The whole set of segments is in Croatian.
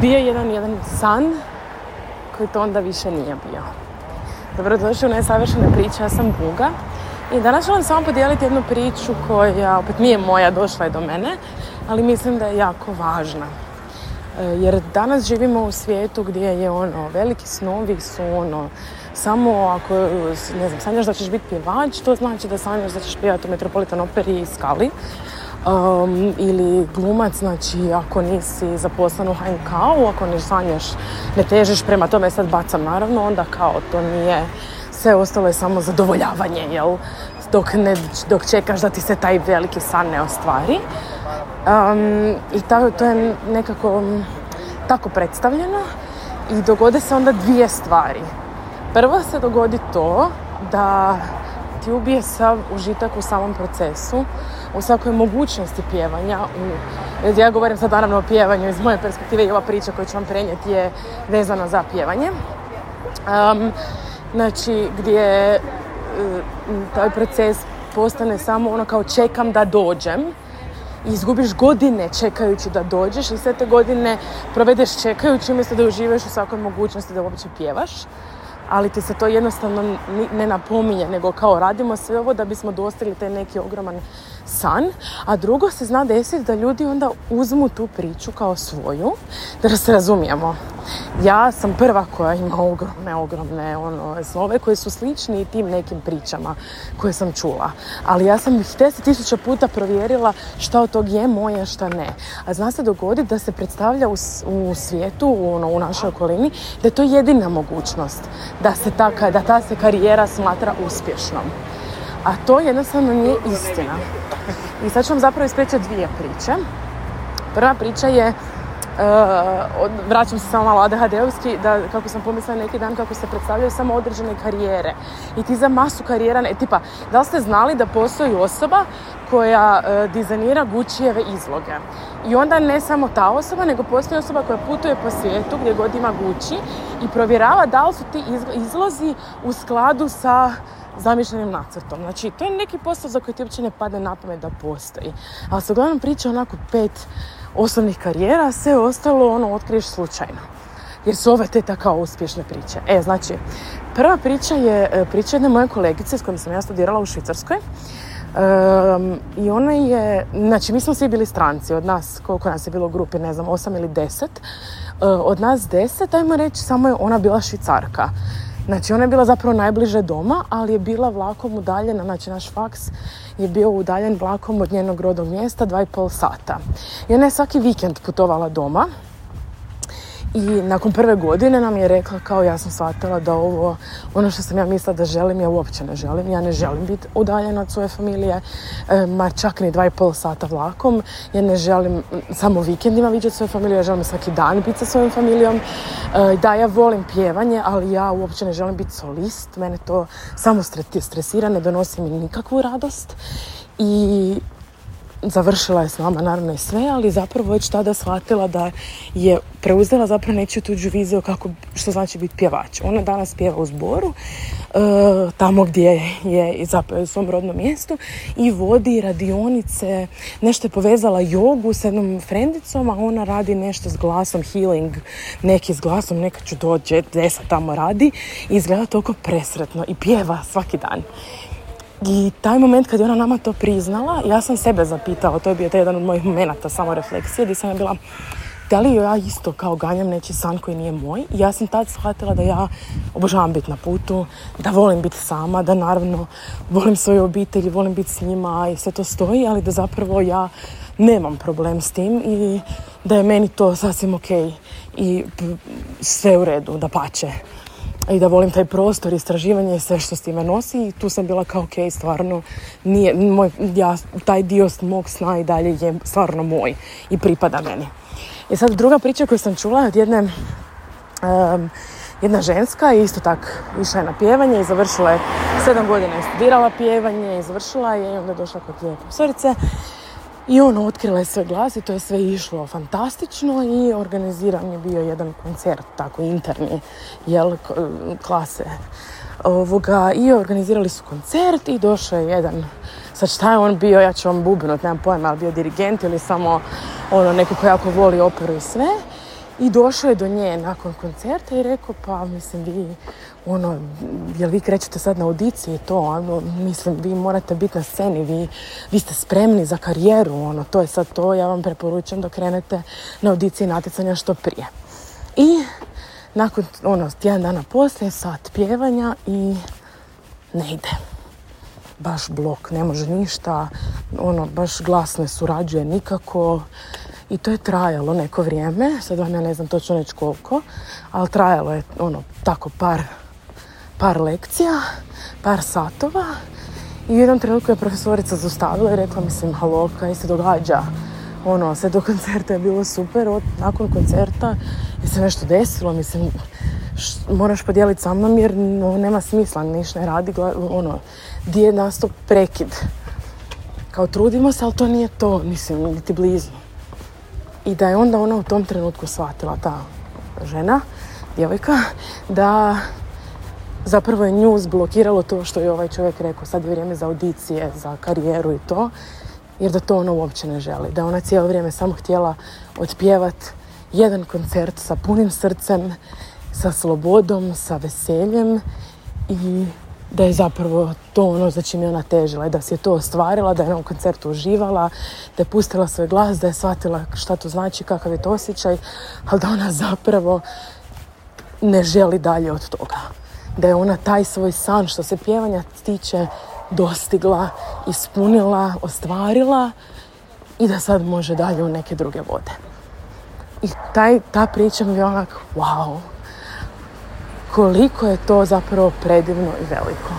bio jedan jedan san koji to onda više nije bio. Dobrodošli u nesavršene priče, ja sam Buga i danas ću samo podijeliti jednu priču koja opet nije moja, došla je do mene, ali mislim da je jako važna. E, jer danas živimo u svijetu gdje je ono, veliki snovi su ono, samo ako, ne znam, sanjaš da ćeš biti pjevač, to znači da sanjaš da ćeš pjevati u Metropolitan operi i Skali. Um, ili glumac, znači ako nisi zaposlen u HNK-u, ako ne sanjaš, ne težiš prema tome, sad bacam naravno, onda kao to nije, sve ostalo je samo zadovoljavanje, jel? Dok, ne, dok čekaš da ti se taj veliki san ne ostvari. Um, I ta, to je nekako tako predstavljeno i dogode se onda dvije stvari. Prvo se dogodi to da ti ubije sav užitak u samom procesu, u svakoj mogućnosti pjevanja. U, ja govorim sad naravno o pjevanju iz moje perspektive i ova priča koju ću vam prenijeti je vezana za pjevanje. Um, znači, gdje taj proces postane samo ono kao čekam da dođem i izgubiš godine čekajući da dođeš i sve te godine provedeš čekajući umjesto da uživaš u svakoj mogućnosti da uopće pjevaš ali ti se to jednostavno ne napominje, nego kao radimo sve ovo da bismo dostigli taj neki ogroman san, a drugo se zna desiti da ljudi onda uzmu tu priču kao svoju, da se razumijemo. Ja sam prva koja ima ogromne, ogromne ono, snove koje su slični tim nekim pričama koje sam čula. Ali ja sam ih deset tisuća puta provjerila šta od tog je moje, šta ne. A zna se dogoditi da se predstavlja u, u svijetu, ono, u našoj okolini, da je to jedina mogućnost da, se ta, da ta se karijera smatra uspješnom. A to jednostavno nije istina. I sad ću vam zapravo ispričati dvije priče. Prva priča je Uh, vraćam se samo malo ADHD-ovski, da kako sam pomislila neki dan kako se predstavljaju samo određene karijere. I ti za masu karijera, ne, tipa, da li ste znali da postoji osoba koja uh, dizajnira Guccijeve izloge? I onda ne samo ta osoba, nego postoji osoba koja putuje po svijetu gdje god ima Gucci i provjerava da li su ti izlozi u skladu sa zamišljenim nacrtom. Znači, to je neki posao za koji ti uopće ne pada na pamet da postoji. Ali se uglavnom priča onako pet osnovnih karijera, sve ostalo ono otkriješ slučajno. Jer su ove te tako uspješne priče. E, znači, prva priča je e, priča jedne moje kolegice s kojom sam ja studirala u Švicarskoj. Um, I ona je, znači mi smo svi bili stranci, od nas, koliko nas je bilo u grupi, ne znam, osam ili deset. Uh, od nas deset, ajmo reći, samo je ona bila švicarka. Znači ona je bila zapravo najbliže doma, ali je bila vlakom udaljena, znači naš faks je bio udaljen vlakom od njenog rodnog mjesta dva i pol sata. I ona je svaki vikend putovala doma, i nakon prve godine nam je rekla kao ja sam shvatila da ovo, ono što sam ja mislila da želim, ja uopće ne želim. Ja ne želim biti udaljena od svoje familije, e, ma čak ni dva i pol sata vlakom. Ja ne želim samo vikendima vidjeti svoju familiju, ja želim svaki dan biti sa svojom familijom. E, da, ja volim pjevanje, ali ja uopće ne želim biti solist. Mene to samo stresira, ne donosi mi nikakvu radost. I završila je s nama naravno i sve, ali zapravo već tada shvatila da je preuzela zapravo nečiju tuđu viziju kako, što znači biti pjevač. Ona danas pjeva u zboru, e, tamo gdje je zapravo u svom rodnom mjestu i vodi radionice, nešto je povezala jogu s jednom frendicom, a ona radi nešto s glasom, healing, neki s glasom, neka ću dođe, desa tamo radi i izgleda toliko presretno i pjeva svaki dan. I taj moment kad je ona nama to priznala, ja sam sebe zapitala, to je bio taj jedan od mojih momenata samo refleksije, gdje sam je bila, da li ja isto kao ganjam neći san koji nije moj? I ja sam tad shvatila da ja obožavam biti na putu, da volim biti sama, da naravno volim svoju obitelj, volim biti s njima i sve to stoji, ali da zapravo ja nemam problem s tim i da je meni to sasvim ok i sve u redu, da pače i da volim taj prostor, istraživanje i sve što s time nosi i tu sam bila kao ok, stvarno nije, moj, ja, taj dio mog sna i dalje je stvarno moj i pripada meni. I sad druga priča koju sam čula od jedne um, jedna ženska i isto tak išla je na pjevanje i završila je sedam godina je studirala pjevanje i završila je i onda je došla kod profesorice i ono, otkrila je sve glas i to je sve išlo fantastično i organiziran je bio jedan koncert, tako interni, jel, klase ovoga. I organizirali su koncert i došao je jedan, sad šta je on bio, ja ću vam bubnut, nemam pojma, ali bio dirigent ili samo ono, neko ko jako voli operu i sve. I došao je do nje nakon koncerta i rekao, pa mislim vi, ono, jel vi krećete sad na audiciji to, ono, mislim, vi morate biti na sceni, vi, vi ste spremni za karijeru, ono, to je sad to, ja vam preporučujem da krenete na audiciji natjecanja što prije. I nakon, ono, tjedan dana poslije, sat pjevanja i ne ide. Baš blok, ne može ništa, ono, baš glas ne surađuje nikako i to je trajalo neko vrijeme, sad vam ja ne znam točno reći koliko, ali trajalo je ono tako par, par lekcija, par satova. I u jednom trenutku je profesorica zaustavila i rekla mislim halo kaj se događa? Ono sve do koncerta je bilo super. Od, nakon koncerta je se nešto desilo mislim moraš podijeliti sa mnom jer no, nema smisla ništa ne radi ono di je nastao prekid. Kao trudimo se ali to nije to mislim niti blizu i da je onda ona u tom trenutku shvatila, ta žena, djevojka, da zapravo je nju zblokiralo to što je ovaj čovjek rekao, sad je vrijeme za audicije, za karijeru i to, jer da to ona uopće ne želi. Da ona cijelo vrijeme samo htjela otpjevat jedan koncert sa punim srcem, sa slobodom, sa veseljem i da je zapravo to ono za čim je ona težila i da si je to ostvarila, da je na koncertu uživala, da je pustila svoj glas, da je shvatila šta to znači, kakav je to osjećaj, ali da ona zapravo ne želi dalje od toga. Da je ona taj svoj san što se pjevanja tiče dostigla, ispunila, ostvarila i da sad može dalje u neke druge vode. I taj, ta priča mi je onak, wow, koliko je to zapravo predivno i veliko.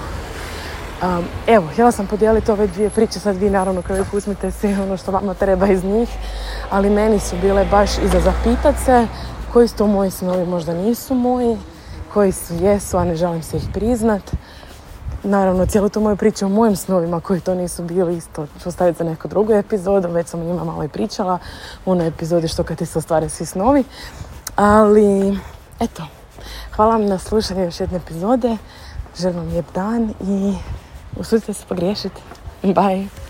Um, evo, htjela sam podijeliti ove dvije priče, sad vi naravno kada ih uzmite si ono što vama treba iz njih, ali meni su bile baš i za zapitat se koji su to moji snovi, možda nisu moji, koji su jesu, a ne želim se ih priznat. Naravno, cijelu tu moju priču o mojim snovima koji to nisu bili isto ću ostaviti za neku drugu epizodu, već sam o njima malo i pričala u onoj epizodi što kad ti se ostvare svi snovi. Ali, eto, Hvala vam na slušanju još jedne epizode. Želim vam lijep dan i usudite se pogriješiti. Bye!